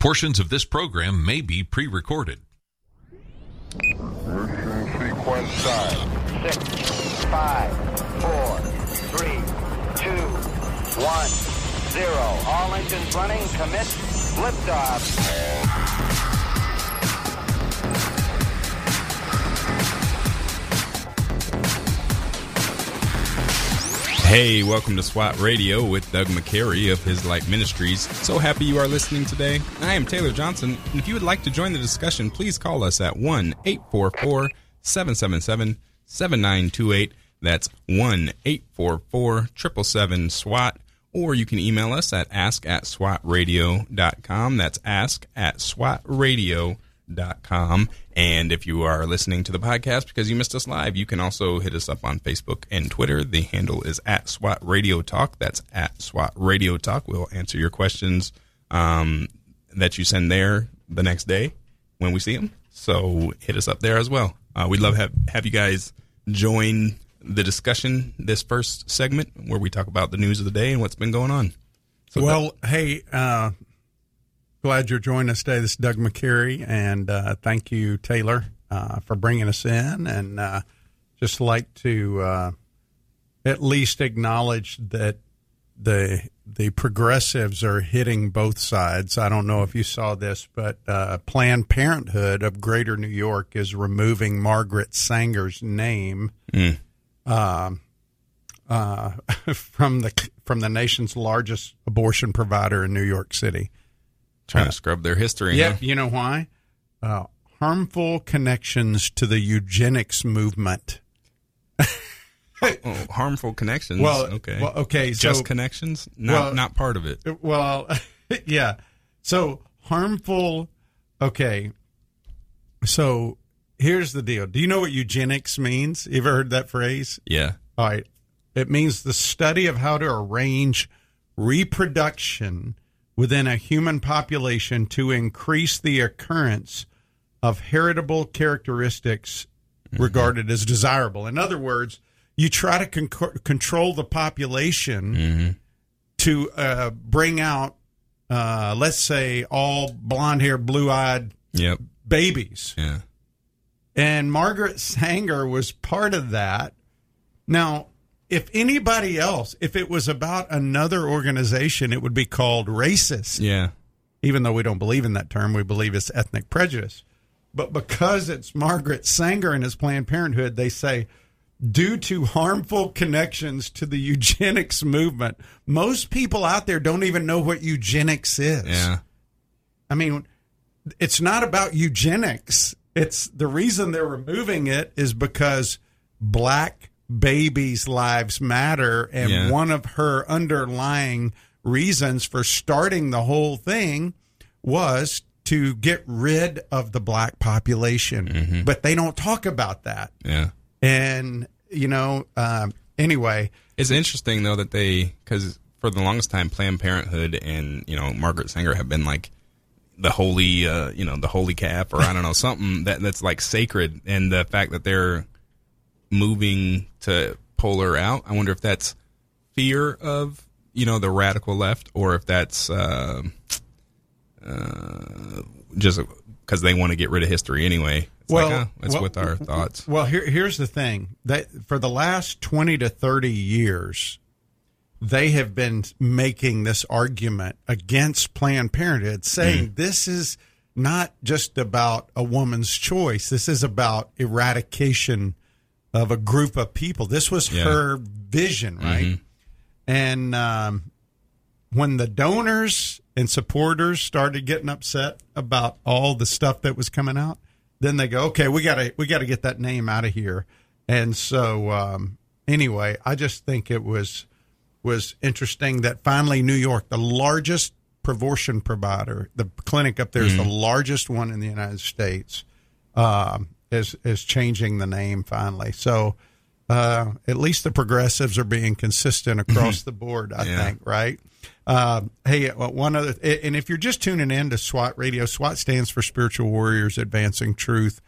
Portions of this program may be pre recorded. Mission sequence start. Six, five, four, three, two, one, zero. All engines running. Commit. Liftoff. Hey, welcome to SWAT Radio with Doug McCary of His Light Ministries. So happy you are listening today. I am Taylor Johnson, and if you would like to join the discussion, please call us at 1 844 777 7928. That's 1 844 777 SWAT. Or you can email us at ask at swatradio.com. That's ask at swatradio.com. And if you are listening to the podcast because you missed us live, you can also hit us up on Facebook and Twitter. The handle is at SWAT Radio Talk. That's at SWAT Radio Talk. We'll answer your questions um, that you send there the next day when we see them. So hit us up there as well. Uh, we'd love to have, have you guys join the discussion this first segment where we talk about the news of the day and what's been going on. So well, hey, uh, glad you're joining us today. This is Doug McCary, and uh, thank you, Taylor, uh, for bringing us in. And uh, just like to uh, at least acknowledge that the the progressives are hitting both sides. I don't know if you saw this, but uh, Planned Parenthood of Greater New York is removing Margaret Sanger's name. Mm. Um, uh, from the from the nation's largest abortion provider in New York City. Trying to scrub their history. Yeah, huh? you know why? Uh, harmful connections to the eugenics movement. Oh, harmful connections. Well, okay. well, okay, Just so- connections, not Well- not part of it. Well, yeah. So harmful. Okay. So here's the deal. Do you know what eugenics means? You ever heard that phrase? Yeah. All right. It means the study of how to arrange reproduction within a human population to increase the occurrence of heritable characteristics regarded as desirable. In other words, you try to con- control the population to uh, bring out, uh, let's say, all blonde haired, blue eyed Yep. babies. Yeah. And Margaret Sanger was part of that. Now, if anybody else, if it was about another organization, it would be called racist. Yeah. Even though we don't believe in that term, we believe it's ethnic prejudice. But because it's Margaret Sanger and his Planned Parenthood, they say, due to harmful connections to the eugenics movement, most people out there don't even know what eugenics is. Yeah. I mean, it's not about eugenics. It's the reason they're removing it is because black babies' lives matter. And Yeah. one of her underlying reasons for starting the whole thing was to get rid of the black population. But they don't talk about that. Yeah. And, you know, um, anyway, It's interesting though that they because for the longest time Planned Parenthood and you know Margaret Sanger have been like the holy uh, you know the holy calf or I don't know something that that's like sacred and the fact that they're moving to pull her out. I wonder if that's fear of you know the radical left or if that's uh, uh, just because they want to get rid of history anyway. It's Well, like huh, it's well, with our thoughts. Well, here, here's the thing. That for the last 20 to 30 years, they have been making this argument against Planned Parenthood, saying this is not just about a woman's choice. This is about eradication of a group of people. This was Yeah. her vision, right? And um, when the donors and supporters started getting upset about all the stuff that was coming out, then they go, okay, we gotta we gotta get that name out of here. And so um, anyway, I just think it was was interesting that finally New York, the largest abortion provider, the clinic up there is the largest one in the United States, um, is is changing the name finally. So uh, at least the progressives are being consistent across the board. I Yeah. think, right? Uh, hey, uh, one other, and if you're just tuning in to SWAT Radio, SWAT stands for Spiritual Warriors Advancing Truth,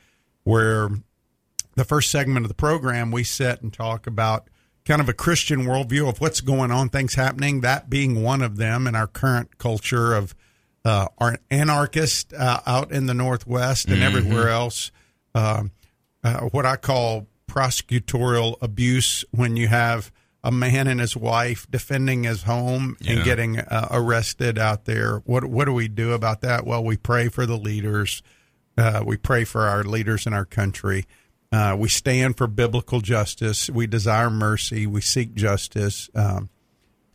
where the first segment of the program we sit and talk about kind of a Christian worldview of what's going on, things happening, that being one of them in our current culture of uh, are anarchists uh, out in the Northwest and everywhere else. Um, uh, what I call prosecutorial abuse when you have a man and his wife defending his home Yeah. and getting uh, arrested out there. What what do we do about that? Well, we pray for the leaders. Uh, we pray for our leaders in our country. Uh, we stand for biblical justice. We desire mercy. We seek justice, um,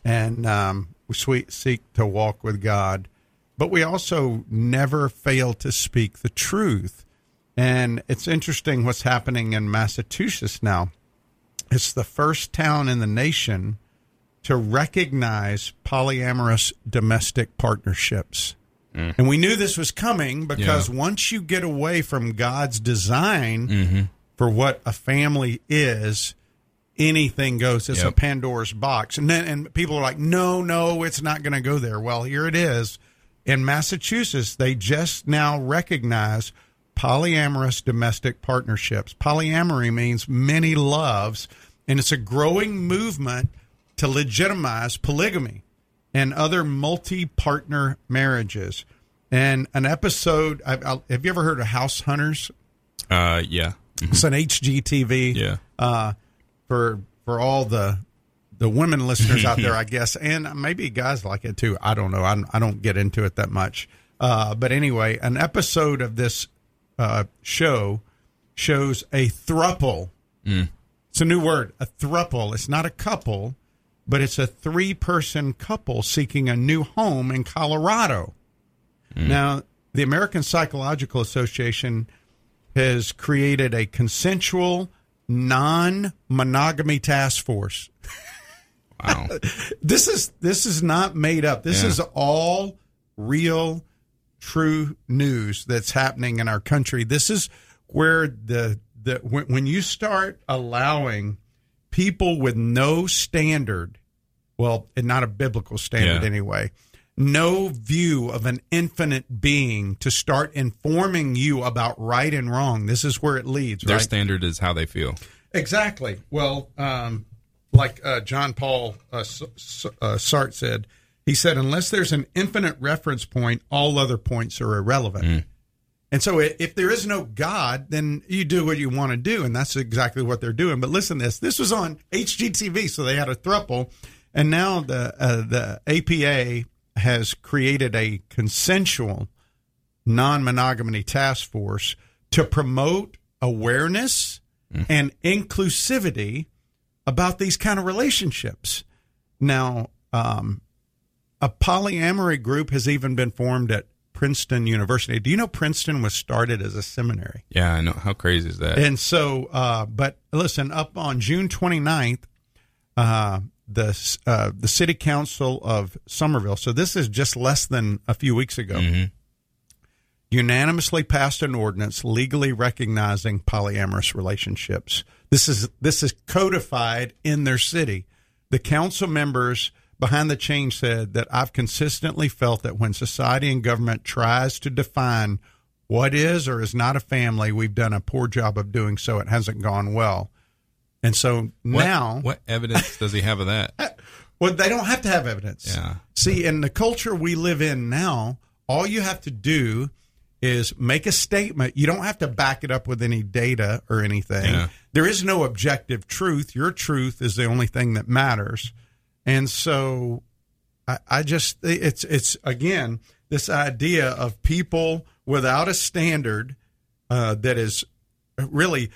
and um, we sweet, seek to walk with God. But we also never fail to speak the truth. And it's interesting what's happening in Massachusetts now. It's the first town in the nation to recognize polyamorous domestic partnerships. Mm. And we knew this was coming because Yeah. once you get away from God's design mm-hmm. for what a family is, anything goes. It's a Pandora's box. And then and people are like, no, no, it's not going to go there. Well, here it is. In Massachusetts, they just now recognize polyamorous domestic partnerships. Polyamory means many loves, and it's a growing movement to legitimize polygamy and other multi-partner marriages. And an episode, I, I, have you ever heard of House Hunters? Uh, yeah. It's an HGTV. Yeah. Uh, for for all the the women listeners out there, I guess, and maybe guys like it too. I don't know. I, I don't get into it that much. Uh, but anyway, an episode of this uh, show shows a thruple. It's a new word, a thruple. It's not a couple, but it's a three person couple seeking a new home in Colorado. Now, the American Psychological Association has created a consensual non monogamy task force. Wow. This is this is not made up. This Yeah. is all real true news that's happening in our country. This is where the the when, when you start allowing people with no standard, well, and not a biblical standard Yeah. anyway, no view of an infinite being to start informing you about right and wrong. This is where it leads, Their right? standard is how they feel. Exactly. Well, um, like uh, John Paul uh, S- S- uh, Sartre said, he said, unless there's an infinite reference point, all other points are irrelevant. And so, if there is no God, then you do what you want to do, and that's exactly what they're doing. But listen, this this was on HGTV, so they had a thruple, and now the uh, the APA has created a consensual non-monogamy task force to promote awareness and inclusivity about these kind of relationships. Now, um, a polyamory group has even been formed at Princeton University. Do you know Princeton was started as a seminary? Yeah, I know. How crazy is that? And so, uh, but listen, up on June 29th, uh, the uh, the City Council of Somerville. So this is just less than a few weeks ago. Unanimously passed an ordinance legally recognizing polyamorous relationships. This is this is codified in their city. The council members behind the change said that I've consistently felt that when society and government tries to define what is or is not a family, we've done a poor job of doing so. It hasn't gone well. And so What- now, what evidence does he have of that? well, they don't have to have evidence. Yeah. See, in the culture we live in now, all you have to do is make a statement. You don't have to back it up with any data or anything. Yeah. There is no objective truth. Your truth is the only thing that matters. And so I, I just it's it's again this idea of people without a standard uh, that is really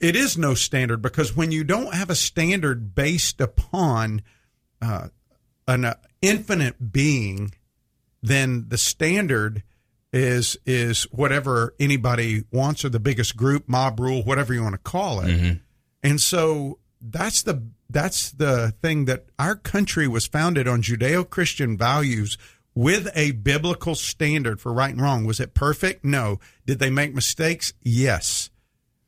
it is no standard because when you don't have a standard based upon uh, an uh, infinite being, then the standard is is whatever anybody wants or the biggest group, mob rule, whatever you want to call it. And so that's the that's the thing that our country was founded on Judeo-Christian values with a biblical standard for right and wrong. Was it perfect? No. Did they make mistakes? Yes.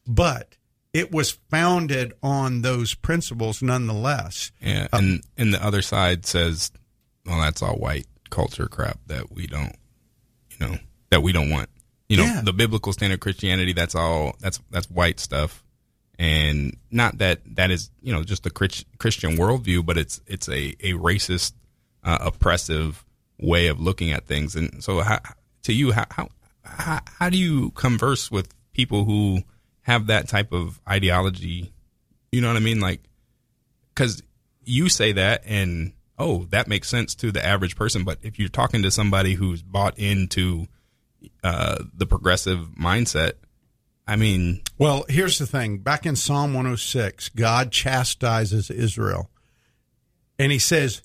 But it was founded on those principles nonetheless. Yeah, uh, and and the other side says, "Well, that's all white culture crap that we don't, you know, that we don't want." You know, Yeah. the biblical standard of Christianity. That's all. That's that's white stuff, and not that that is you know just the Christian worldview, but it's it's a a racist, uh, oppressive way of looking at things. And so, how, to you, how, how how do you converse with people who have that type of ideology? You know what I mean? Like, because you say that, and oh, that makes sense to the average person. But if you're talking to somebody who's bought into uh, the progressive mindset, I mean, Well, here's the thing. Back in Psalm 106, God chastises Israel. And he says,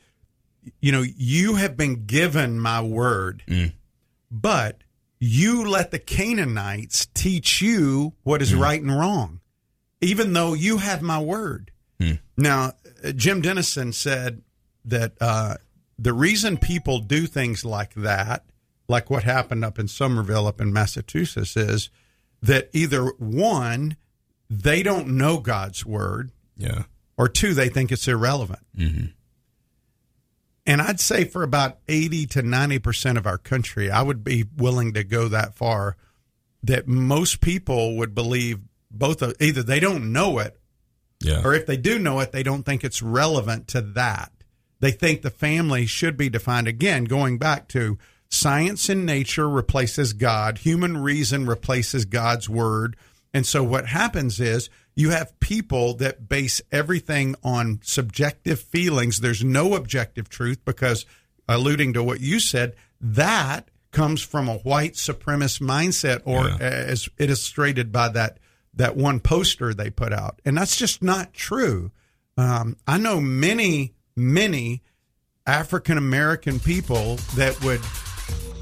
You know, you have been given my word, but you let the Canaanites teach you what is right and wrong, even though you have my word. Now, uh, Jim Denison said that uh, the reason people do things like that, like what happened up in Somerville, up in Massachusetts, is that either one, they don't know God's word, yeah, or two, they think it's irrelevant. Mm-hmm. And I'd say for about 80 to 90% of our country, I would be willing to go that far that most people would believe both of either they don't know it yeah, or if they do know it, they don't think it's relevant to that. They think the family should be defined again, going back to science and nature replaces God, human reason replaces God's word. And so what happens is you have people that base everything on subjective feelings. There's no objective truth because, alluding to what you said, that comes from a white supremacist mindset, or Yeah. as illustrated by that that one poster they put out, and that's just not true. Um, I know many, many African American people that would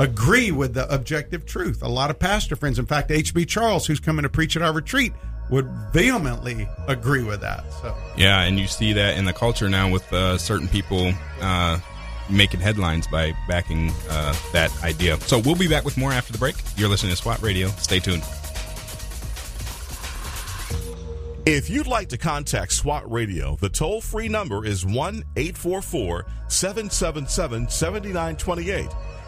agree with the objective truth. A lot of pastor friends, in fact, H.B. Charles, who's coming to preach at our retreat, would vehemently agree with that. So, yeah, and you see that in the culture now with uh, certain people uh, making headlines by backing uh, that idea. So we'll be back with more after the break. You're listening to SWAT Radio. Stay tuned. If you'd like to contact SWAT Radio, the toll free number is 1 844 777 7928.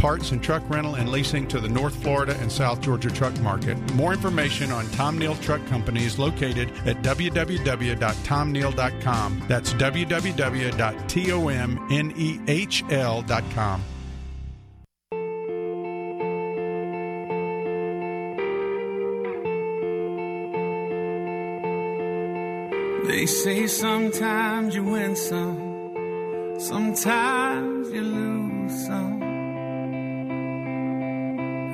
parts and truck rental and leasing to the North Florida and South Georgia truck market. More information on Tom Nehl Truck Company is located at www.tomnehl.com. That's www.tomnehl.com. They say sometimes you win some, sometimes you lose some.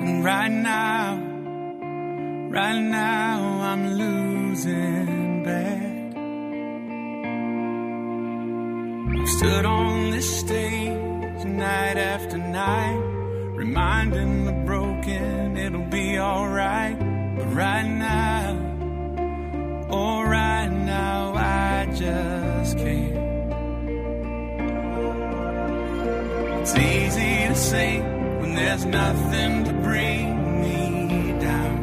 And right now, right now I'm losing bad. I've stood on this stage night after night, reminding the broken it'll be alright. But right now, Oh, right now I just can't. It's easy to say there's nothing to bring me down.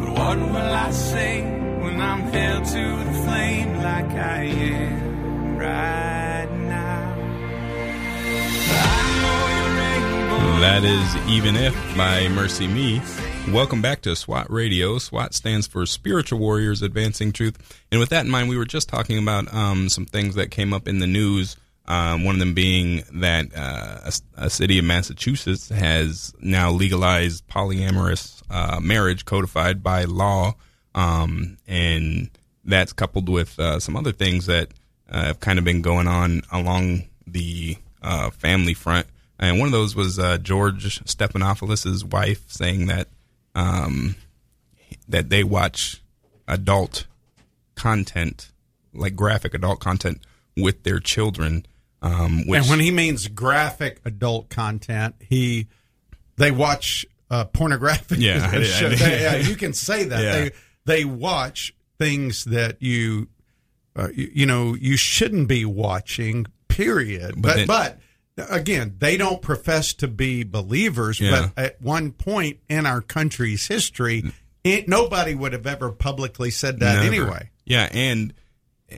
But what will I say when I'm held to the flame like I am right now? That is Even If by MercyMe. Welcome back to SWAT Radio. SWAT stands for Spiritual Warriors Advancing Truth. And with that in mind, we were just talking about um, some things that came up in the news. Um, one of them being that uh, a, a city of Massachusetts has now legalized polyamorous uh, marriage codified by law. Um, and that's coupled with uh, some other things that uh, have kind of been going on along the uh, family front. And one of those was uh, George Stephanopoulos' wife saying that um, that they watch adult content, like graphic adult content, with their children. Um, which, and when he means graphic adult content, he they watch uh, pornographic. Yeah, show- they- yeah, you can say that Yeah. they they watch things that you, uh, you you know you shouldn't be watching. Period. But then- but, again, they don't profess to be believers. Yeah. But at one point in our country's history, it, nobody would have ever publicly said that Never. anyway. Yeah, and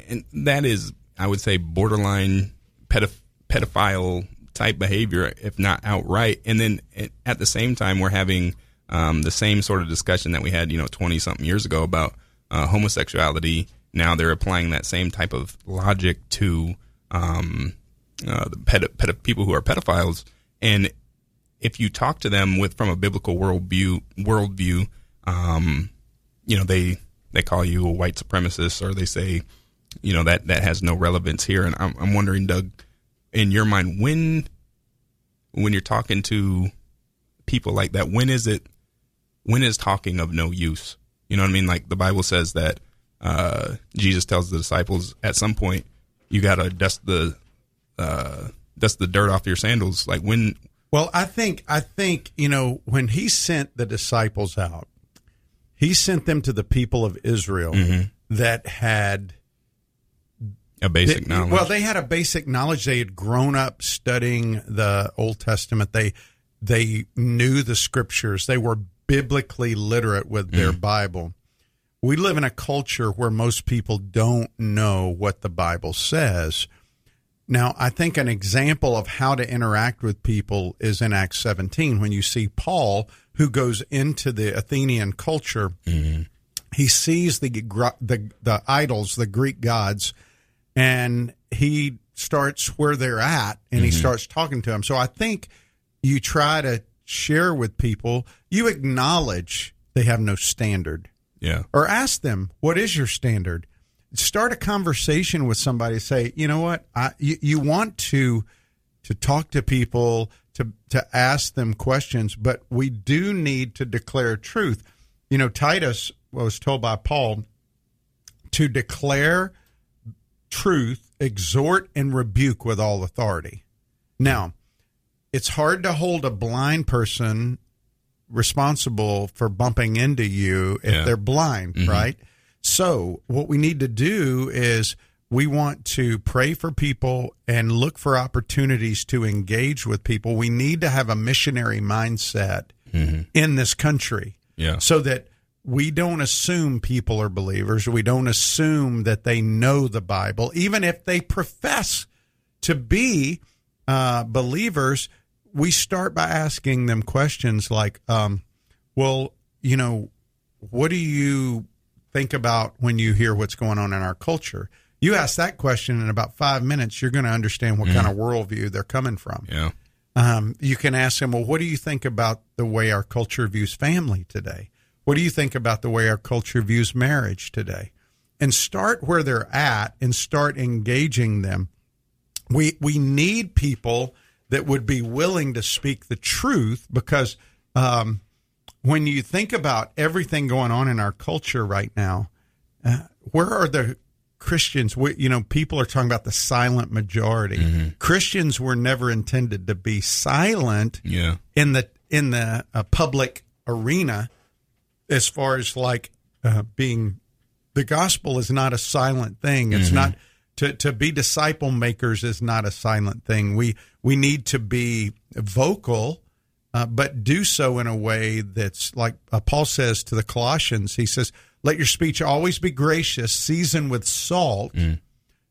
and that is, I would say, borderline pedoph- pedophile type behavior, if not outright. And then at- the same time, we're having um, the same sort of discussion that we had, you know, twenty something years ago about uh, homosexuality. Now they're applying that same type of logic to um, uh, the people who are pedophiles, and if you talk to them with from a biblical worldview worldview, um, you know they they call you a white supremacist or they say you know that that has no relevance here. And I'm, I'm wondering doug in your mind when when you're talking to people like that when is it when is talking of no use? You know what i mean? Like the bible says that uh jesus tells the disciples at some point you gotta dust the uh dust the dirt off your sandals. Like when? Well, I think I think you know when he sent the disciples out, he sent them to the people of Israel that had a basic knowledge Well, they had a basic knowledge. They had grown up studying the Old Testament. They they knew the scriptures. They were biblically literate with their mm. Bible. We live in a culture where most people don't know what the Bible says. Now, I think an example of how to interact with people is in Acts 17 when you see Paul, who goes into the Athenian culture. Mm-hmm. He sees the, the the idols, the Greek gods, and he starts where they're at and he mm-hmm. starts talking to them. So I think you try to share with people, you acknowledge they have no standard. Yeah. Or ask them what is your standard? Start a conversation with somebody say you know what? I, you, you want to to talk to people to to ask them questions but we do need to declare truth. You know titus was told by paul to declare truth exhort and rebuke with all authority now it's hard to hold a blind person responsible for bumping into you if Yeah. they're blind, mm-hmm. right? So, what we need to do is we want to pray for people and look for opportunities to engage with people. We need to have a missionary mindset mm-hmm. in this country yeah so that we don't assume people are believers. We don't assume that they know the Bible, even if they profess to be uh, believers. We start by asking them questions like, um, "Well, you know, what do you think about when you hear what's going on in our culture?" You ask that question in about five minutes, you're going to understand what kind of worldview they're coming from. yeah Um, you can ask them, well, what do you think about the way our culture views family today? What do you think about the way our culture views marriage today? And start where they're at and start engaging them. We we need people that would be willing to speak the truth because um, when you think about everything going on in our culture right now, uh, where are the Christians? We, you know, people are talking about the silent majority. Christians were never intended to be silent yeah in the in the uh, public arena, as far as like uh, being the gospel is not a silent thing. It's not to to be disciple makers is not a silent thing. We we need to be vocal, uh, but do so in a way that's like uh, Paul says to the Colossians. He says, "Let your speech always be gracious, seasoned with salt."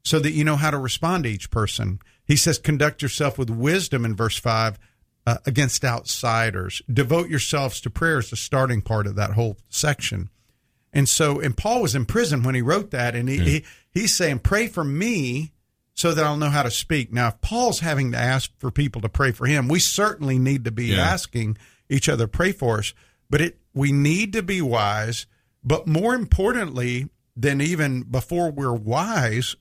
so that you know how to respond to each person. He says, conduct yourself with wisdom in verse 5 uh, against outsiders. Devote yourselves to prayer is the starting part of that whole section. And so, and Paul was in prison when he wrote that, and he, he he's saying, pray for me so that I'll know how to speak. Now, if Paul's having to ask for people to pray for him, we certainly need to be Yeah. asking each other pray for us. But it we need to be wise. But more importantly than even before we're wise,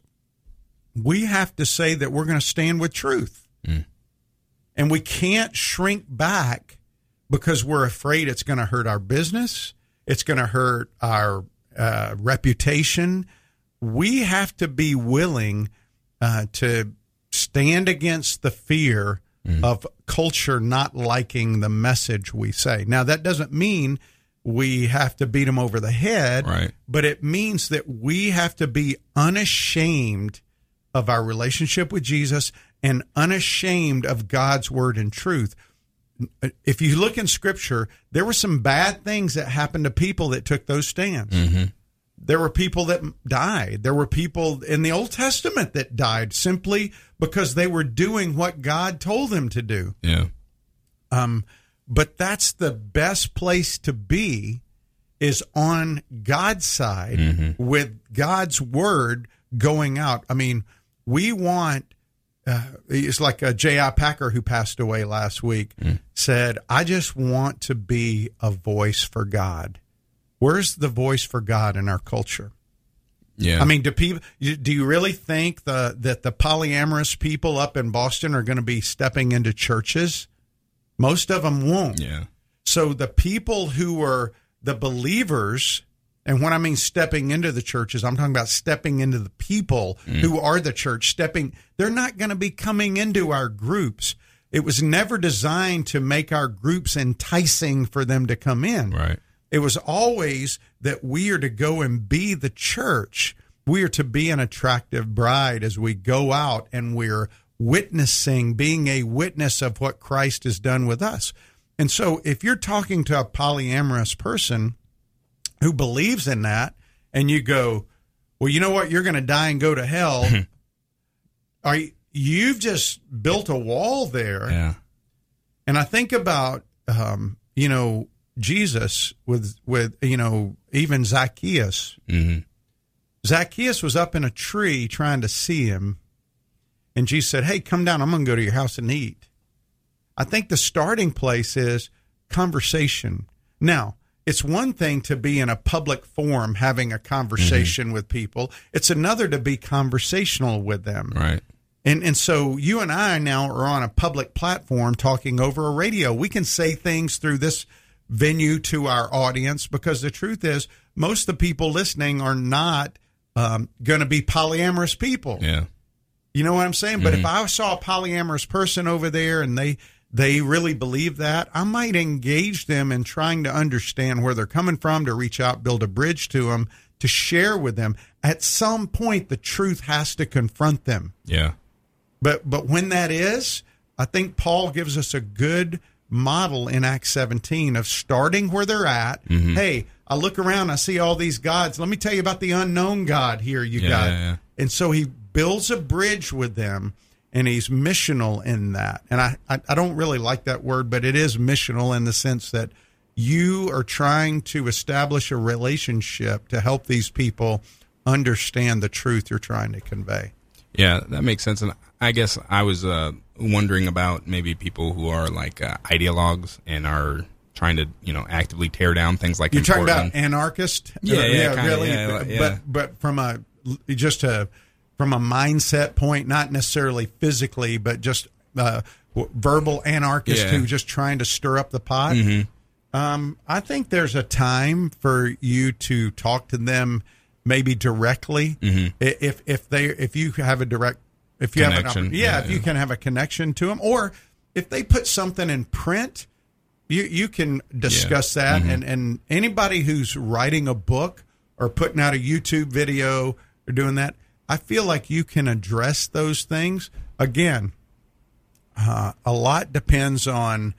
we have to say that we're going to stand with truth. And we can't shrink back because we're afraid it's going to hurt our business, it's going to hurt our uh, reputation. We have to be willing uh, to stand against the fear of culture not liking the message we say. Now, that doesn't mean we have to beat them over the head, Right. but it means that we have to be unashamed of our relationship with Jesus and unashamed of God's word and truth. If you look in scripture, there were some bad things that happened to people that took those stands. There were people that died. There were people in the Old Testament that died simply because they were doing what God told them to do. Yeah. Um, but that's the best place to be is on God's side with God's word going out. I mean, we want. Uh, it's like a J.I. Packer who passed away last week said, "I just want to be a voice for God." Where's the voice for God in our culture? Yeah. I mean, do people? Do you really think the that the polyamorous people up in Boston are going to be stepping into churches? Most of them won't. yeah. So the people who are the believers, and when I mean stepping into the churches, I'm talking about stepping into the people mm. who are the church, stepping, they're not going to be coming into our groups. It was never designed to make our groups enticing for them to come in. Right. It was always that we are to go and be the church. We are to be an attractive bride as we go out and we're witnessing, being a witness of what Christ has done with us. And so if you're talking to a polyamorous person who believes in that and you go, well, you know what? You're going to die and go to hell. Are you, you've just built a wall there. Yeah. And I think about, um, you know, Jesus with, with, you know, even Zacchaeus. hmm Zacchaeus was up in a tree trying to see him. And Jesus said, Hey, come down. I'm going to go to your house and eat. I think the starting place is conversation. Now, it's one thing to be in a public forum having a conversation with people, it's another to be conversational with them. Right. And and so you and I now are on a public platform talking over a radio. We can say things through this venue to our audience because the truth is most of the people listening are not um, going to be polyamorous people. Yeah. You know what I'm saying? But if I saw a polyamorous person over there and they they really believe that, I might engage them in trying to understand where they're coming from, to reach out, build a bridge to them, to share with them. At some point, the truth has to confront them. Yeah. But but when that is, I think Paul gives us a good model in Acts 17 of starting where they're at. Mm-hmm. Hey, I look around, I see all these gods. Let me tell you about the unknown God here you Yeah, got. yeah, yeah. And so he builds a bridge with them and he's missional in that. And I, I, I don't really like that word, but it is missional in the sense that you are trying to establish a relationship to help these people understand the truth you're trying to convey. Yeah, that makes sense. And I guess I was uh, wondering about maybe people who are like uh, ideologues and are trying to, you know, actively tear down things like You're in talking about anarchist? Yeah, Uh, yeah, kinda, really. yeah, but, yeah. but but from a just a from a mindset point, not necessarily physically, but just uh, verbal anarchist Yeah. Mm-hmm. who just trying to stir up the pot. Um, I think there's a time for you to talk to them, maybe directly. Mm-hmm. If if they if you have a direct if you have an Connection, yeah, yeah, if you yeah. can have a connection to them, or if they put something in print, you you can discuss that. Mm-hmm. And and anybody who's writing a book or putting out a YouTube video or doing that, I feel like you can address those things. Again, uh, a lot depends on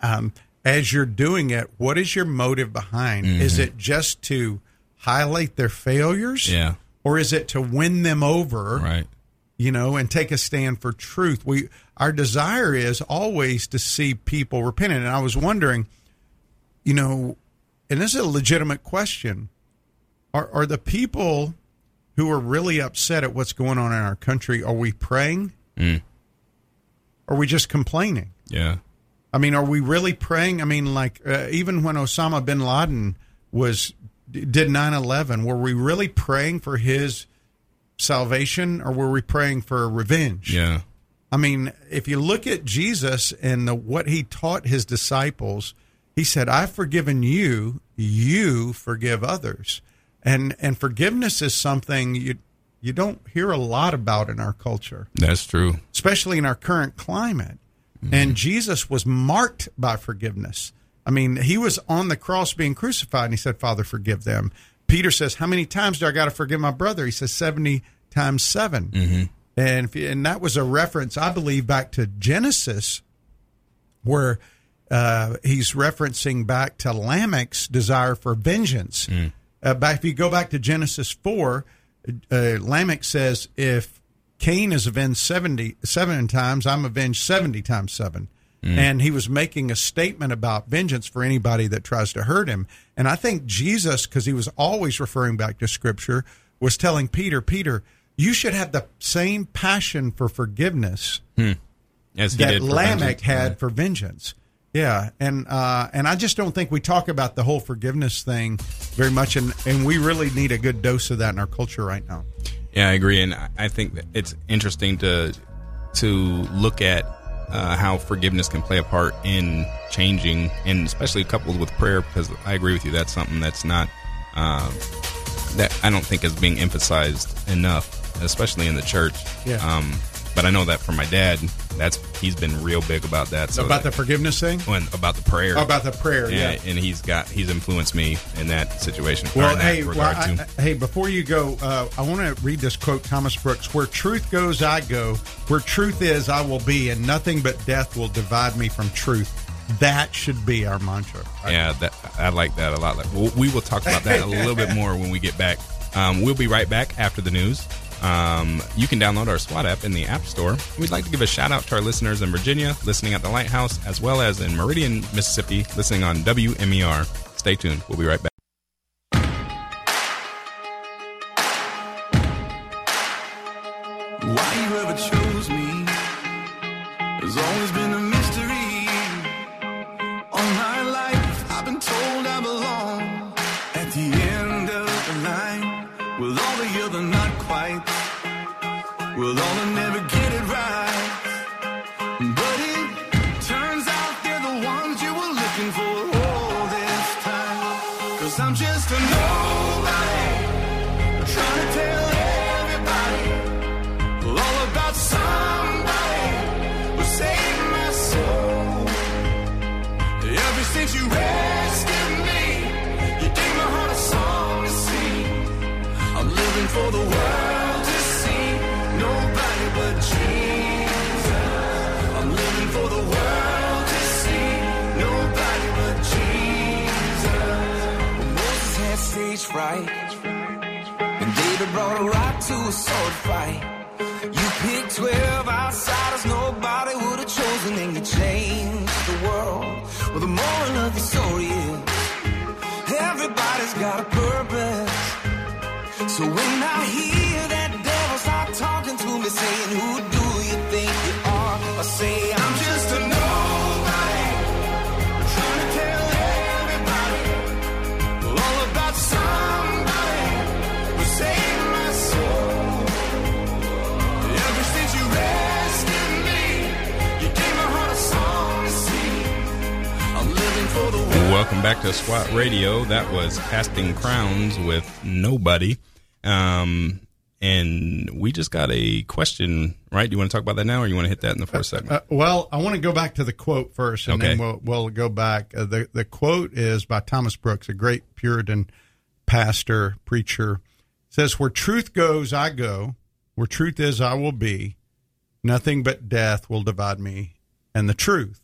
um, as you're doing it. What is your motive behind? Is it just to highlight their failures? Mm-hmm. Yeah. Or is it to win them over? right. you know, and take a stand for truth. We our desire is always to see people repentant. And I was wondering, you know, and this is a legitimate question: Are are the people who are really upset at what's going on in our country? Are we praying? Mm. Are we just complaining? Yeah. I mean, are we really praying? I mean, like uh, even when Osama bin Laden was did 9/11, were we really praying for his salvation, or were we praying for revenge? Yeah. I mean, if you look at Jesus and the, what he taught his disciples, he said, "I've forgiven you; you forgive others." And and forgiveness is something you you don't hear a lot about in our culture, That's true. especially in our current climate. Mm-hmm. And Jesus was marked by forgiveness. I mean, he was on the cross being crucified, and he said, "Father, forgive them." Peter says, "How many times do I got to forgive my brother?" He says, 70 times 7 mm-hmm. And if, and that was a reference, I believe, back to Genesis, where uh, he's referencing back to Lamech's desire for vengeance. Mm. Uh, back, if you go back to Genesis 4, uh, Lamech says, if Cain is avenged 70, seven times, I'm avenged 70 times 7. And he was making a statement about vengeance for anybody that tries to hurt him. And I think Jesus, because he was always referring back to Scripture, was telling Peter, Peter, you should have the same passion for forgiveness As that for Lamech vengeance. had for vengeance. Yeah, and uh, and I just don't think we talk about the whole forgiveness thing very much, and and we really need a good dose of that in our culture right now. Yeah, I agree, and I- think that it's interesting to to look at uh, how forgiveness can play a part in changing, and especially coupled with prayer, because I agree with you. That's something that's not uh, that I don't think is being emphasized enough, especially in the church. Yeah. Um, but I know that for my dad, that's he's been real big about that. So about the forgiveness thing, when, about the prayer, Oh, about the prayer, yeah, yeah. and he's got he's influenced me in that situation. Well, that hey, well, I, hey, before you go, uh, I want to read this quote, Thomas Brooks: "Where truth goes, I go. Where truth is, I will be, and nothing but death will divide me from truth." That should be our mantra. Yeah, that I like that a lot. Like, we will talk about that a little bit more when we get back. Um, we'll be right back after the news. Um, you can download our SWAT app in the App Store. We'd like to give a shout out to our listeners in Virginia, listening at the Lighthouse, as well as in Meridian, Mississippi, listening on WMER. Stay tuned. We'll be right back. Cause I'm just a nobody, trying to tell everybody all about somebody who saved my soul. Ever since you rescued me, you gave my heart a song to sing. I'm living for the world And David brought a rock to a sword fight. You picked 12 outsiders nobody would have chosen, and you changed the world. Well, the moral of the story is everybody's got a purpose. So when I hear Welcome back to SWAT Radio. That was Casting Crowns with Nobody. Um, and we just got a question, right? Do you want to talk about that now or you want to hit that in the first segment? Uh, well, I want to go back to the quote first, and then we'll we'll go back. Uh, the The quote is by Thomas Brooks, a great Puritan pastor preacher. It says, "Where truth goes, I go. Where truth is, I will be. Nothing but death will divide me and the truth."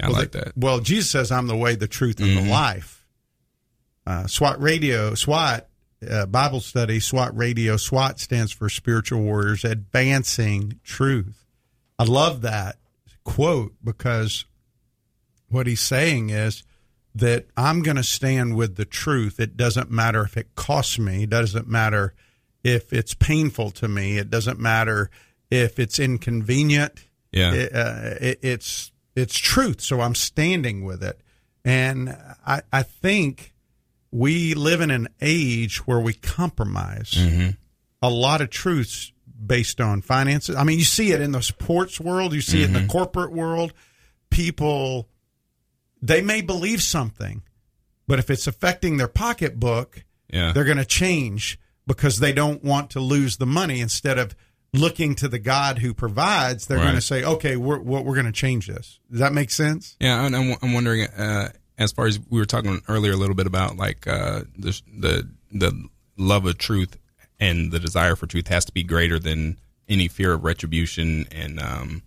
I well, like that. Well, Jesus says, "I'm the way, the truth, and the life." Uh, SWAT Radio, SWAT uh, Bible study, SWAT Radio. SWAT stands for Spiritual Warriors Advancing Truth. I love that quote because what he's saying is that I'm going to stand with the truth. It doesn't matter if it costs me. It doesn't matter if it's painful to me. It doesn't matter if it's inconvenient Yeah. it, uh, it, it's it's truth. So I'm standing with it, and I I think we live in an age where we compromise mm-hmm. a lot of truths based on finances. I mean, you see it in the sports world, you see it in the mm-hmm. corporate world. People they may believe something, but if it's affecting their pocketbook, Yeah. they're going to change because they don't want to lose the money instead of looking to the God who provides. They're going to say, okay, we're, we're, we're going to change this. Does that make sense? Yeah, and I'm, I'm wondering, uh, as far as we were talking earlier a little bit about like uh, the the the love of truth and the desire for truth has to be greater than any fear of retribution and um,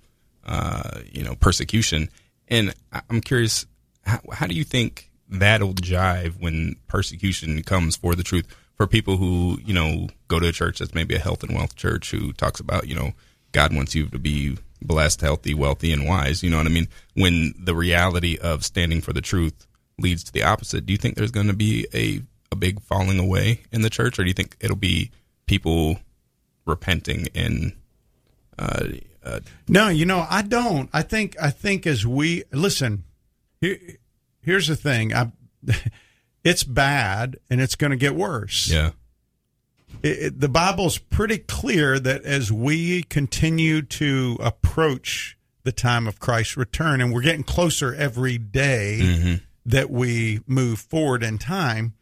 uh, you know persecution. And I'm curious, how, how do you think that'll jive when persecution comes for the truth for people who you know go to a church that's maybe a health and wealth church who talks about you know God wants you to be blessed, healthy, wealthy, and wise. You know what I mean? When the reality of standing for the truth leads to the opposite, do you think there's going to be a a big falling away in the church, or do you think it'll be people repenting and uh, uh, No, you know, I don't. I think I think as we listen, here, here's the thing. I, it's bad and it's going to get worse. yeah, It, it- the Bible's pretty clear that as we continue to approach the time of Christ's return, and we're getting closer every day mm-hmm. that we move forward in time,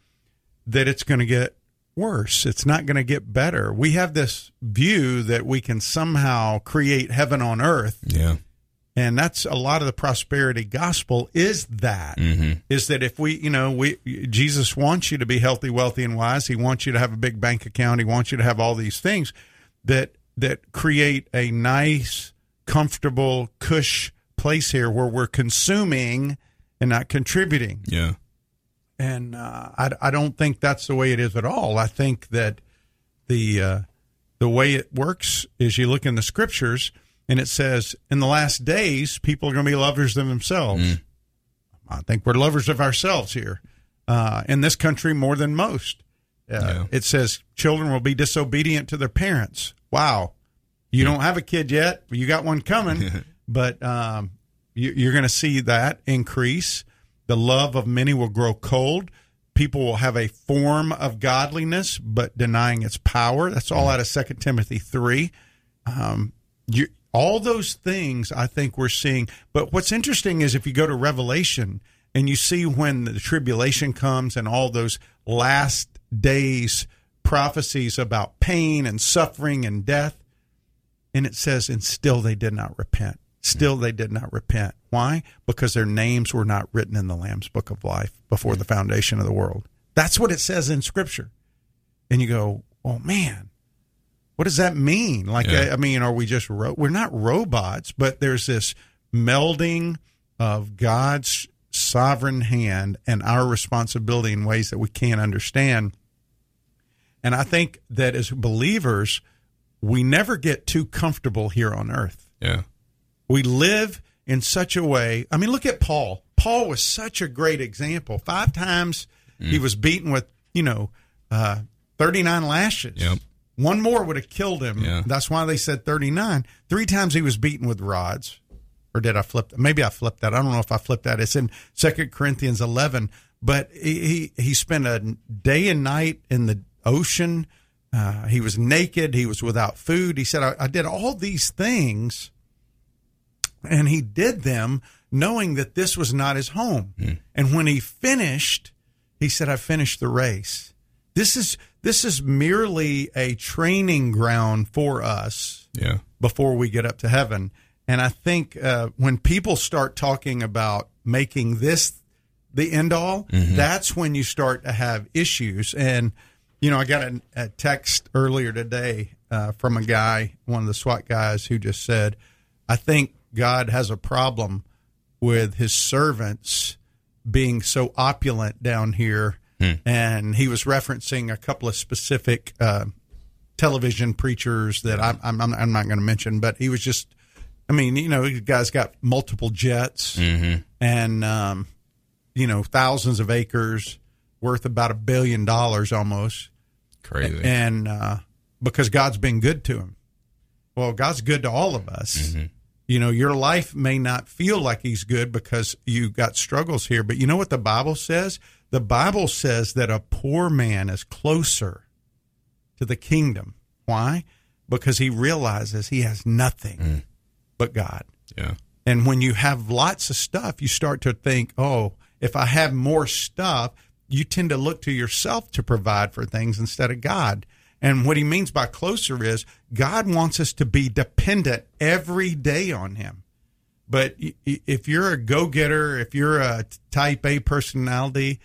that it's going to get worse. It's not going to get better. We have this view that we can somehow create heaven on earth yeah, and that's a lot of the prosperity gospel is that is that if we you know we jesus wants you to be healthy wealthy and wise. He wants you to have a big bank account. He wants you to have all these things that that create a nice comfortable cush place here where we're consuming and not contributing. Yeah, and uh, I, I don't think that's the way it is at all. I think that the uh, the way it works is you look in the scriptures and it says in the last days people are going to be lovers of themselves. I think we're lovers of ourselves here uh, in this country more than most. Uh, Yeah. It says children will be disobedient to their parents. Wow, you don't have a kid yet, but you got one coming, but um, you, you're going to see that increase. The love of many will grow cold. People will have a form of godliness, but denying its power. That's all out of Second Timothy three. Um, you, all those things I think we're seeing. But what's interesting is if you go to Revelation and you see when the tribulation comes and all those last days prophecies about pain and suffering and death, and it says, and still they did not repent. Still they did not repent. Why? Because their names were not written in the Lamb's book of life before the foundation of the world. That's what it says in Scripture. And you go, oh man, what does that mean? Like, Yeah. I, I mean, are we just ro- we're not robots, but there's this melding of God's sovereign hand and our responsibility in ways that we can't understand. And I think that as believers, we never get too comfortable here on earth. yeah, We live in such a way. I mean, look at Paul. Paul was such a great example. Five times he was beaten with, you know, uh, 39 lashes. Yep. One more would have killed him. Yeah. That's why they said 39. Three times he was beaten with rods. Or did I flip? Maybe I flipped that. I don't know if I flipped that. It's in Second Corinthians 11. But he, he, he spent a day and night in the ocean. Uh, he was naked. He was without food. He said, I, I did all these things and he did them knowing that this was not his home. And when he finished, he said, "I finished the race." This is this is merely a training ground for us yeah, before we get up to heaven. And I think uh, when people start talking about making this the end all, that's when you start to have issues. And you know, I got a, a text earlier today uh, from a guy, one of the SWAT guys, who just said, "I think God has a problem with His servants being so opulent down here." And he was referencing a couple of specific uh, television preachers that I'm, I'm, I'm not going to mention, but he was just, I mean, you know, the guy's got multiple jets and, um, you know, thousands of acres worth about a billion dollars almost. crazy. And uh, because God's been good to him. Well, God's good to all of us. You know, your life may not feel like he's good because you got struggles here, but you know what the Bible says? The Bible says that a poor man is closer to the kingdom. Why? Because he realizes he has nothing mm. but God. yeah, And when you have lots of stuff, you start to think, oh, if I have more stuff, you tend to look to yourself to provide for things instead of God. And what he means by closer is God wants us to be dependent every day on him. But if you're a go getter, if you're a type A personality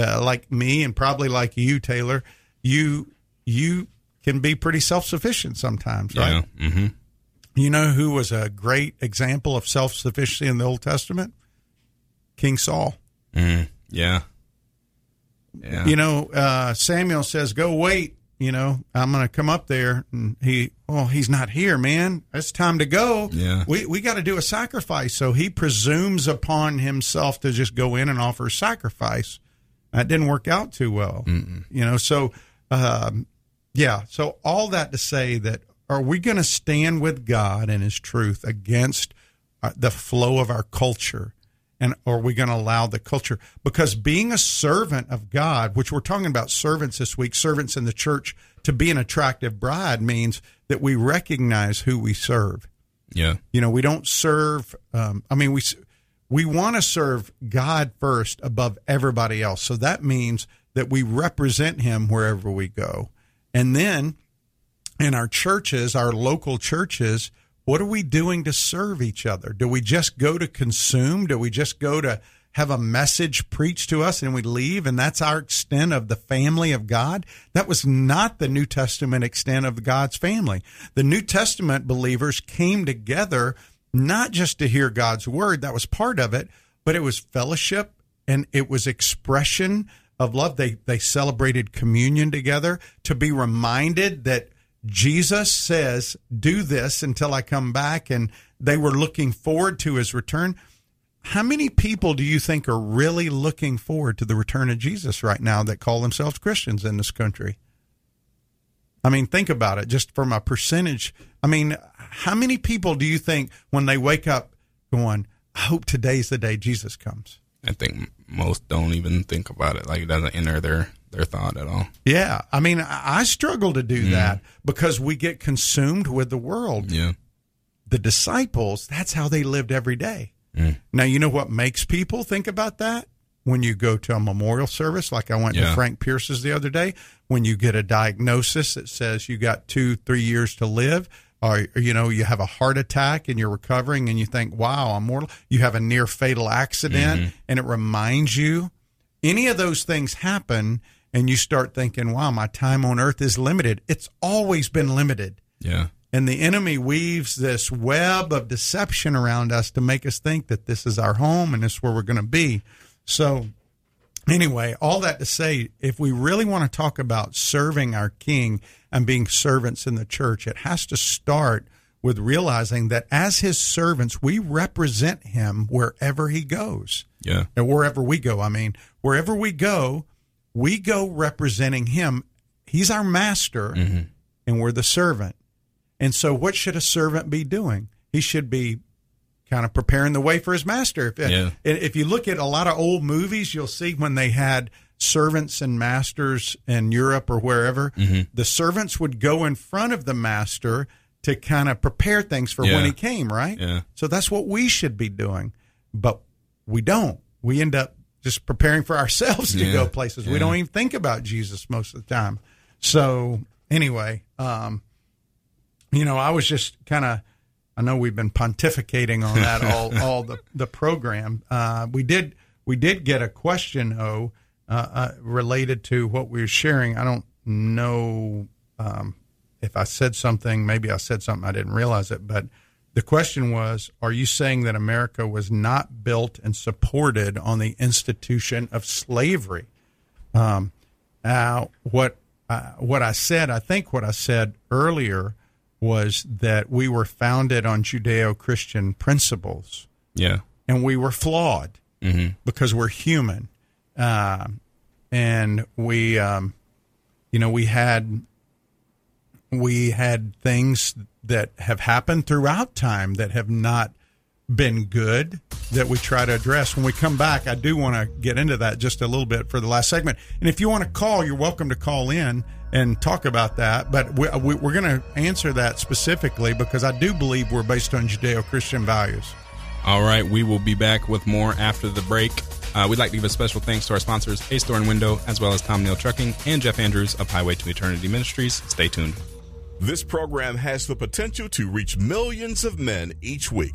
uh, like me and probably like you, Taylor, you you can be pretty self sufficient sometimes, right? Yeah. hmm You know who was a great example of self sufficiency in the Old Testament? King Saul. Mm, yeah. Yeah. You know, uh, Samuel says, "Go wait." You know, I'm going to come up there, and he, oh, he's not here, man. It's time to go. Yeah. we we got to do a sacrifice. So he presumes upon himself to just go in and offer a sacrifice. That didn't work out too well. You know, so um, yeah. So all that to say that are we going to stand with God and His truth against uh, the flow of our culture? and are we going to allow the culture because being a servant of god which we're talking about servants this week servants in the church to be an attractive bride means that we recognize who we serve yeah. you know we don't serve um, i mean we we want to serve god first above everybody else. So that means that we represent him wherever we go. And then in our churches our local churches what are we doing to serve each other? Do we just go to consume? Do we just go to have a message preached to us and we leave and that's our extent of the family of god? That was not the new testament extent of god's family. The new testament believers came together not just to hear god's word that was part of it but it was fellowship and it was expression of love they they celebrated communion together to be reminded that Jesus says, Do this until I come back. And they were looking forward to his return. How many people do you think are really looking forward to the return of Jesus right now that call themselves Christians in this country? I mean, think about it just from a percentage. I mean, how many people do you think when they wake up going, I hope today's the day Jesus comes? I think most don't even think about it. Like it doesn't enter their their thought at all. Yeah. I mean, I I struggle to do that because we get consumed with the world. Yeah. the disciples, that's how they lived every day. Mm. Now, you know what makes people think about that? When you go to a memorial service, like I went to Frank Pierce's the other day, when you get a diagnosis that says you got two, three years to live, or, you know, you have a heart attack and you're recovering and you think, wow, I'm mortal. You have a near fatal accident mm-hmm. and it reminds you. Any of those things happen and you start thinking, wow, my time on earth is limited. It's always been limited. Yeah. And the enemy weaves this web of deception around us to make us think that this is our home and this is where we're going to be. So, anyway, all that to say, if we really want to talk about serving our king and being servants in the church, it has to start with realizing that as his servants, we represent him wherever he goes Yeah. and wherever we go. I mean, wherever we go, we go representing him. He's our master, mm-hmm. and we're the servant. And so, what should a servant be doing? He should be kind of preparing the way for his master. If, Yeah. if you look at a lot of old movies, you'll see when they had servants and masters in Europe or wherever, the servants would go in front of the master to kind of prepare things for Yeah. when he came, right? Yeah. So that's what we should be doing. But we don't. We end up just preparing for ourselves to Yeah. go places. We don't even think about Jesus most of the time. So anyway, um, you know, I was just kind of. I know we've been pontificating on that all all the the program. Uh, we did we did get a question though uh, uh, related to what we're sharing. I don't know um, if I said something. Maybe I said something I didn't realize it, but the question was: Are you saying that America was not built and supported on the institution of slavery? Um, now, what uh, what I said, I think what I said earlier was that we were founded on Judeo-Christian principles, Yeah. and we were flawed Mm-hmm. because we're human, um, and we, um, you know, we had we had things that have happened throughout time that have not been good that we try to address. When we come back, I do want to get into that just a little bit for the last segment. And if you want to call, you're welcome to call in and talk about that. But we, we, we're going to answer that specifically because I do believe we're based on Judeo Christian values. All right. We will be back with more after the break. Uh, we'd like to give a special thanks to our sponsors, Ace Door and Window, as well as Tom Nehl Trucking and Jeff Andrews of Highway to Eternity Ministries. Stay tuned. This program has the potential to reach millions of men each week.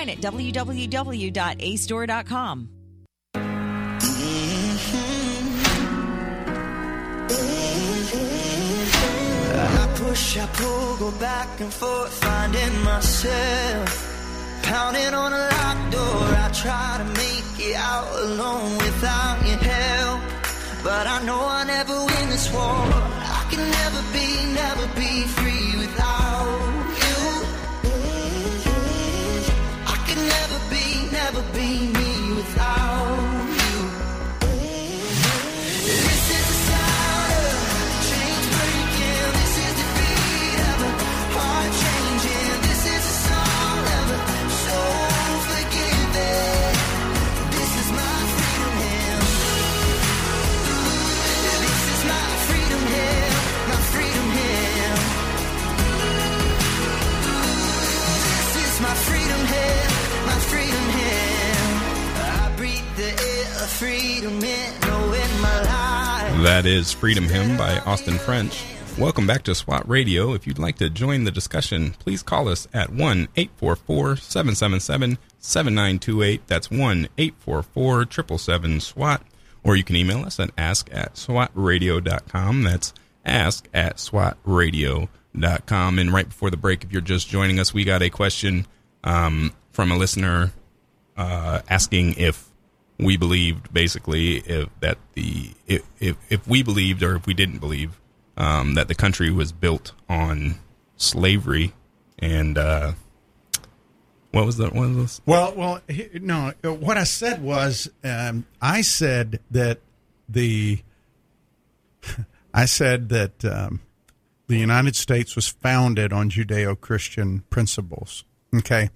at www.acedoor.com. I push, I pull, go back and forth, finding myself. Pounding on a locked door, I try to make it out alone without your help. But I know I never win this war. I can never be, never be free without be me That is Freedom Hymn by Austin French. Welcome back to SWAT Radio. If you'd like to join the discussion, please call us at 1 844 777 7928. That's 1 844 777 SWAT. Or you can email us at ask at swatradio.com. That's ask at swatradio.com. And right before the break, if you're just joining us, we got a question um, from a listener uh, asking if we believed basically if that the if, if if we believed or if we didn't believe um, that the country was built on slavery and uh, what was that? What was this? Well, well, no. What I said was, um, I said that the, I said that um, the United States was founded on Judeo-Christian principles. Okay,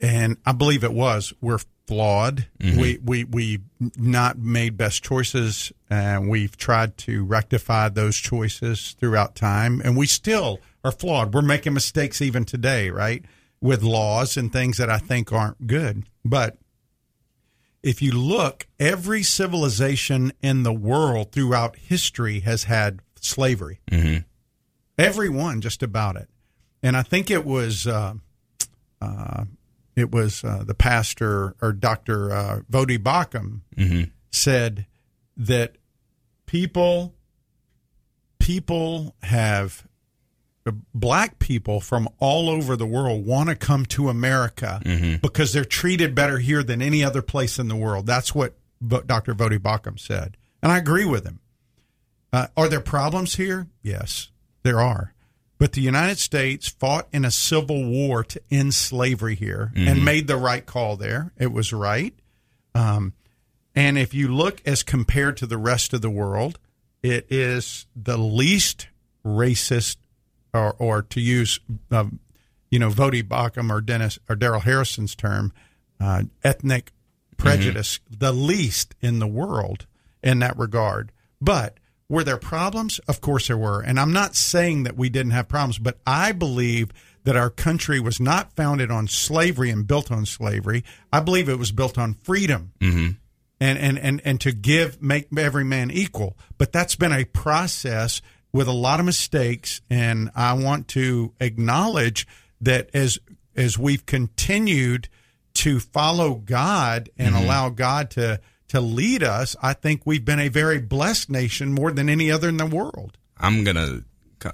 and I believe it was. We're flawed. We we we not made best choices, and we've tried to rectify those choices throughout time, and we still are flawed. We're making mistakes even today, right? With laws and things that I think aren't good, but if you look, every civilization in the world throughout history has had slavery. Mm-hmm. Every one, just about it. And I think it was uh, uh, it was uh, the pastor or Doctor uh, Voddie Baucham Mm-hmm. said that people people have black people from all over the world want to come to America Mm-hmm. because they're treated better here than any other place in the world. That's what Dr. Voddie Baucham said. And I agree with him. Uh, are there problems here? Yes, there are. But the United States fought in a civil war to end slavery here and made the right call there. It was right. Um, and if you look as compared to the rest of the world, it is the least racist, or, or to use, um, you know, Voddie Baucham or Dennis or Darrell Harrison's term, uh, ethnic prejudice, the least in the world in that regard. But were there problems? Of course there were. And I'm not saying that we didn't have problems, but I believe that our country was not founded on slavery and built on slavery. I believe it was built on freedom Mm-hmm. and, and, and, and to give, make every man equal. But that's been a process with a lot of mistakes. And I want to acknowledge that as, as we've continued to follow God and allow God to, to lead us, I think we've been a very blessed nation more than any other in the world. I'm gonna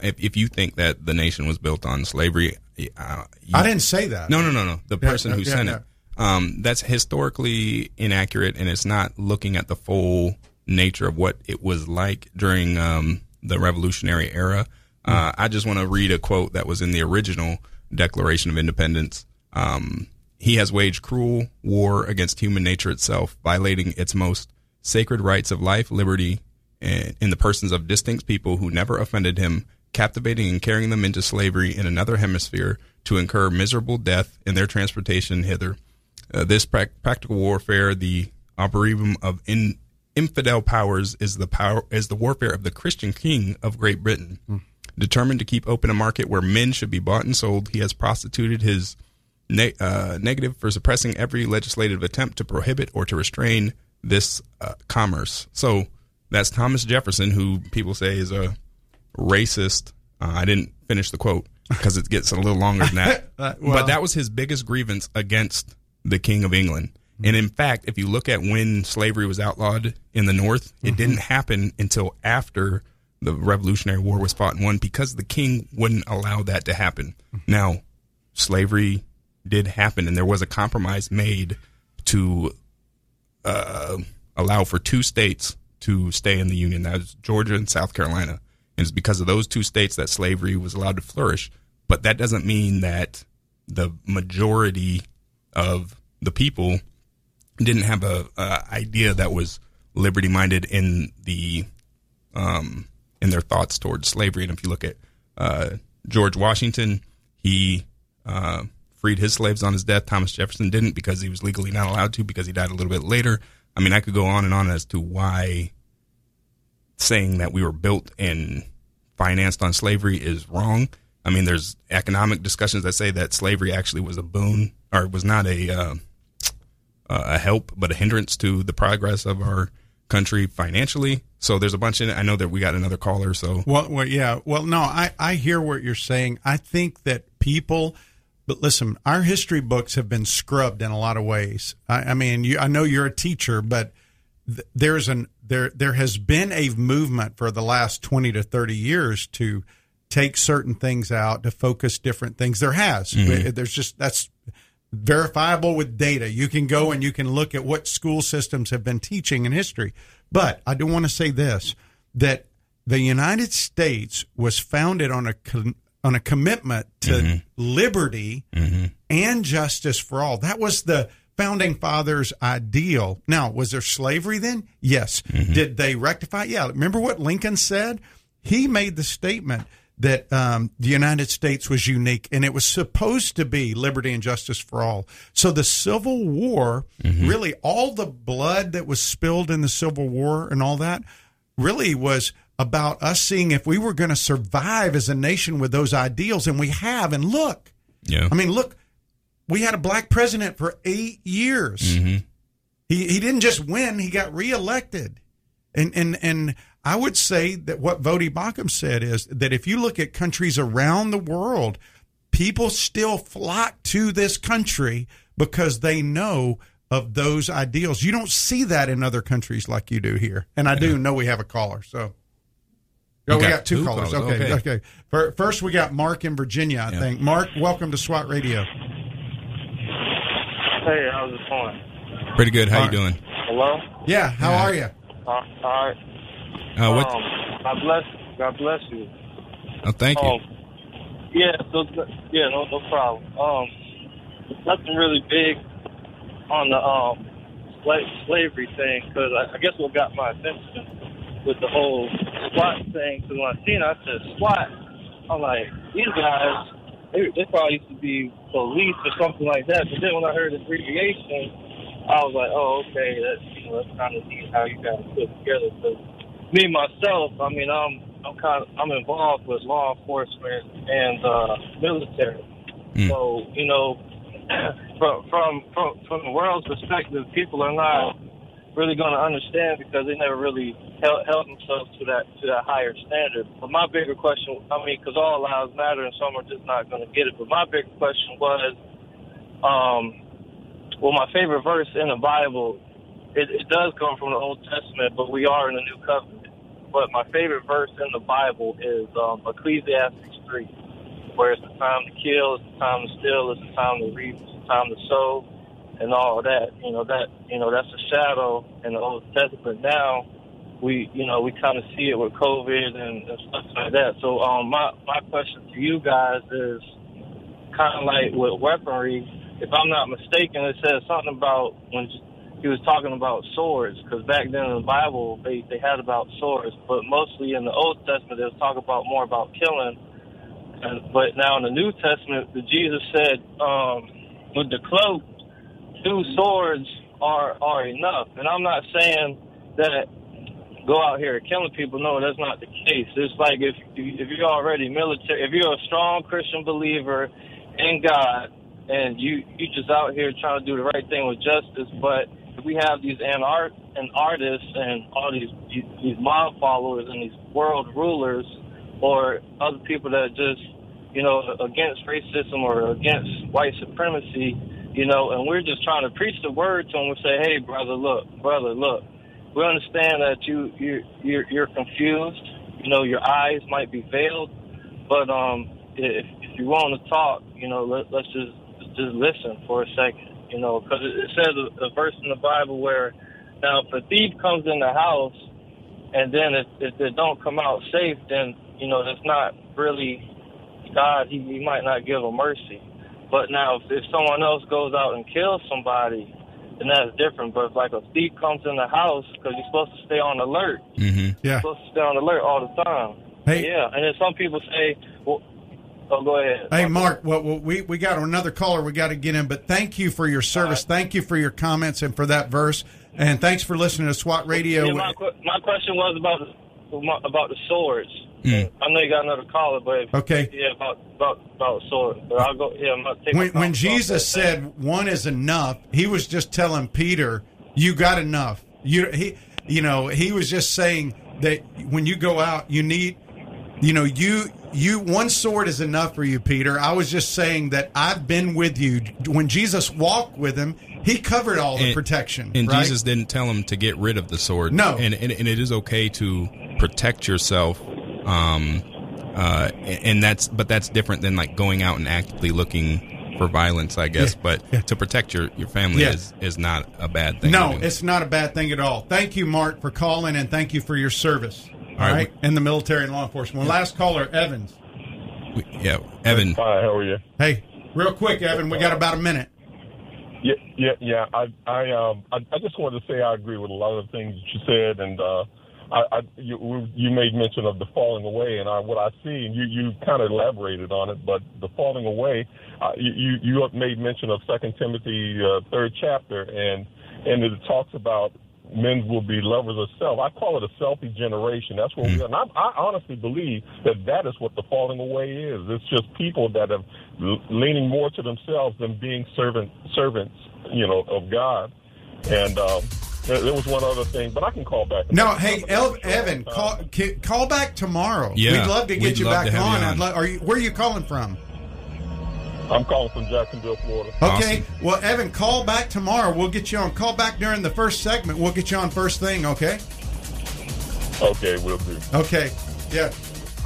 if, if you think that the nation was built on slavery, uh, you, I didn't say that. No, no, no, no. The Yeah, person who yeah, it. Um, that's historically inaccurate, and it's not looking at the full nature of what it was like during um, the Revolutionary era. Uh, I just want to read a quote that was in the original Declaration of Independence. Um, he has waged cruel war against human nature itself, violating its most sacred rights of life, liberty, and in the persons of distinct people who never offended him, captivating and carrying them into slavery in another hemisphere to incur miserable death in their transportation hither. Uh, this prac- practical warfare, the arboretum of in- infidel powers, is the power is the warfare of the Christian king of Great Britain. Determined to keep open a market where men should be bought and sold, he has prostituted his ne- uh, negative for suppressing every legislative attempt to prohibit or to restrain this uh, commerce. So that's Thomas Jefferson, who people say is a racist. Uh, I didn't finish the quote because it gets a little longer than that. Uh, well- but that was his biggest grievance against the King of England. And in fact, if you look at when slavery was outlawed in the North, it didn't happen until after the Revolutionary War was fought and won because the king wouldn't allow that to happen. Now, slavery did happen, and there was a compromise made to uh, allow for two states to stay in the Union. That was Georgia and South Carolina. And it's because of those two states that slavery was allowed to flourish. But that doesn't mean that the majority of the people didn't have a, a idea that was liberty minded in the um, in their thoughts towards slavery. And if you look at uh, George Washington, he uh, freed his slaves on his death. Thomas Jefferson didn't because he was legally not allowed to because he died a little bit later. I mean, I could go on and on as to why saying that we were built and financed on slavery is wrong. I mean, there's economic discussions that say that slavery actually was a boon or was not a uh, a help, but a hindrance to the progress of our country financially. So there's a bunch in it. I know that we got another caller. So Well, well, yeah. Well, no, I, I hear what you're saying. I think that people, but listen, our history books have been scrubbed in a lot of ways. I, I mean, you, I know you're a teacher, but th- there's an there there has been a movement for the last 20 to 30 years to take certain things out to focus different things. There has. Mm-hmm. There's just that's verifiable with data. You can go and you can look at what school systems have been teaching in history. But I do want to say this that the United States was founded on a on a commitment to mm-hmm. liberty mm-hmm. and justice for all. That was the founding fathers' ideal. Now, was there slavery then? Yes. Mm-hmm. Did they rectify? Yeah. Remember what Lincoln said? He made the statement that um, the United States was unique and it was supposed to be liberty and justice for all. So the Civil War, really, all the blood that was spilled in the Civil War and all that, really was about us seeing if we were going to survive as a nation with those ideals, and we have. And look, yeah, I mean, look, we had a black president for eight years. Mm-hmm. He he didn't just win; he got reelected. And and and I would say that what Voddie Baucham said is that if you look at countries around the world, people still flock to this country because they know of those ideals. You don't see that in other countries like you do here. And I do know we have a caller, so. Oh, we got got two, two callers. callers. Okay, Okay. okay. First, we got Mark in Virginia. I Yeah. think. Mark, welcome to SWAT Radio. Hey, how's it going? pretty good. How you All doing? Hello? Yeah, how Yeah. are you? Uh, all right. Uh, what? Um, God bless God bless you. oh, thank you. Um, yeah, so, yeah, no, no problem. Um, nothing really big on the um, sla- slavery thing, because I, I guess what got my attention with the whole SWAT thing, because when I seen it, I said SWAT. I'm like, these guys, they, they probably used to be police or something like that. But then when I heard the abbreviation, I was like, oh, okay, that's you know that's kind of neat how you guys put it together. Because me myself, I mean, I'm I'm kind of I'm involved with law enforcement and uh, military. Mm. So you know, from from from from the world's perspective, people are not really going to understand because they never really held, held themselves to that to that higher standard. But my bigger question, I mean, because all lives matter, and some are just not going to get it. But my bigger question was, um, well, my favorite verse in the Bible, it, it does come from the Old Testament, but we are in the New Covenant. but my favorite verse in the Bible is um, Ecclesiastes 3, where it's the time to kill, it's the time to steal, it's the time to reap, it's the time to sow, and all that. You know that you know that's a shadow in the Old Testament. Now we you know we kind of see it with COVID and, and stuff like that. So um, my my question to you guys is kind of like with weaponry. If I'm not mistaken, it says something about when he was talking about swords because back then in the Bible they they had about swords, but mostly in the Old Testament they was talking about more about killing. And, but now in the New Testament, the Jesus said um, with the cloak, two swords are are enough. And I'm not saying that go out here killing people. No, that's not the case. It's like if if you're already military, if you're a strong Christian believer in God, and you you just out here trying to do the right thing with justice, but if we have these and art and artists and all these these mob followers and these world rulers or other people that just you know against racism or against white supremacy, you know, and we're just trying to preach the word to them and say, hey, brother, look, brother, look, we understand that you you you're, you're confused. You know, your eyes might be veiled, but um, if, if you want to talk, you know, let, let's just just listen for a second. You know, because it, says a, a verse in the Bible where now if a thief comes in the house and then if, if they don't come out safe, then you know that's not really God. He, he might not give a mercy. But now if, if someone else goes out and kills somebody, then that's different. But if like a thief comes in the house, because you're supposed to stay on alert. Mm-hmm. Yeah. You're supposed to stay on alert all the time. Hey. Yeah, and then some people say, well, oh, go ahead. Hey, Mark, well, well, we, we got another caller we got to get in, but thank you for your service. Thank you for your comments and for that verse. And thanks for listening to SWAT Radio. Yeah, my, my question was about about the swords. Mm. I know you got another caller, but Okay. yeah, about about about swords. But I'll go. Yeah, I'm not taking. when, when Jesus said one is enough, he was just telling Peter, "You got enough." You he, you know, he was just saying that when you go out, you need, you know, you you one sword is enough for you, Peter. I was just saying that I've been with you when Jesus walked with him. He covered all the And- protection, And right? Jesus didn't tell him to get rid of the sword. No. and and, and it is okay to protect yourself. Um, uh, and that's but that's different than like going out and actively looking for violence, I guess. Yeah. But Yeah. to protect your your family Yeah. is is not a bad thing. No, to it's not a bad thing at all. Thank you, Mark, for calling, and thank you for your service. All right, right, in the military and law enforcement. Well, last caller, Evans. We- yeah, Evan. Hi, how are you? Hey, real quick, Evan, we got about a minute. Yeah, yeah, yeah. I, I, um, I, I just wanted to say I agree with a lot of the things that you said, and uh, I, I, you, you made mention of the falling away, and I, what I see, and you, you kind of elaborated on it, but the falling away, uh, you, you, made mention of Second Timothy uh, third chapter, and and it talks about men will be lovers of self. I call it a selfie generation. That's what we are. And I, I honestly believe that that is what the falling away is. It's just people that l- leaning more to themselves than being servant servants, you know, of God. And um, there, there was one other thing, but I can call back. No, hey, El- Evan, call call back tomorrow. Yeah, we'd love to get we'd you back on. you on. I'd lo- are you, where are you calling from? I'm calling from Jacksonville, Florida. Okay, well, Evan, call back tomorrow. We'll get you on. Call back during the first segment. We'll get you on first thing. Okay. Okay, we'll do. Okay. Yeah.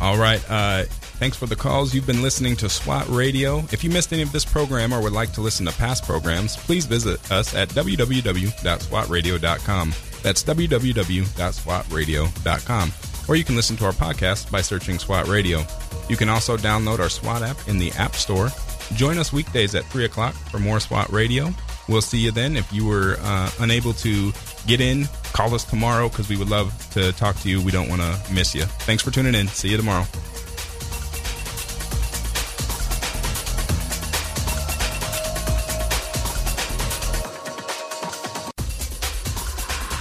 All right. Uh, thanks for the calls. You've been listening to SWAT Radio. If you missed any of this program or would like to listen to past programs, please visit us at www.swatradio.com. That's www.swatradio.com. Or you can listen to our podcast by searching SWAT Radio. You can also download our SWAT app in the App Store. Join us weekdays at 3 o'clock for more SWAT Radio. We'll see you then. If you were uh, unable to get in, call us tomorrow because we would love to talk to you. We don't want to miss you. Thanks for tuning in. See you tomorrow.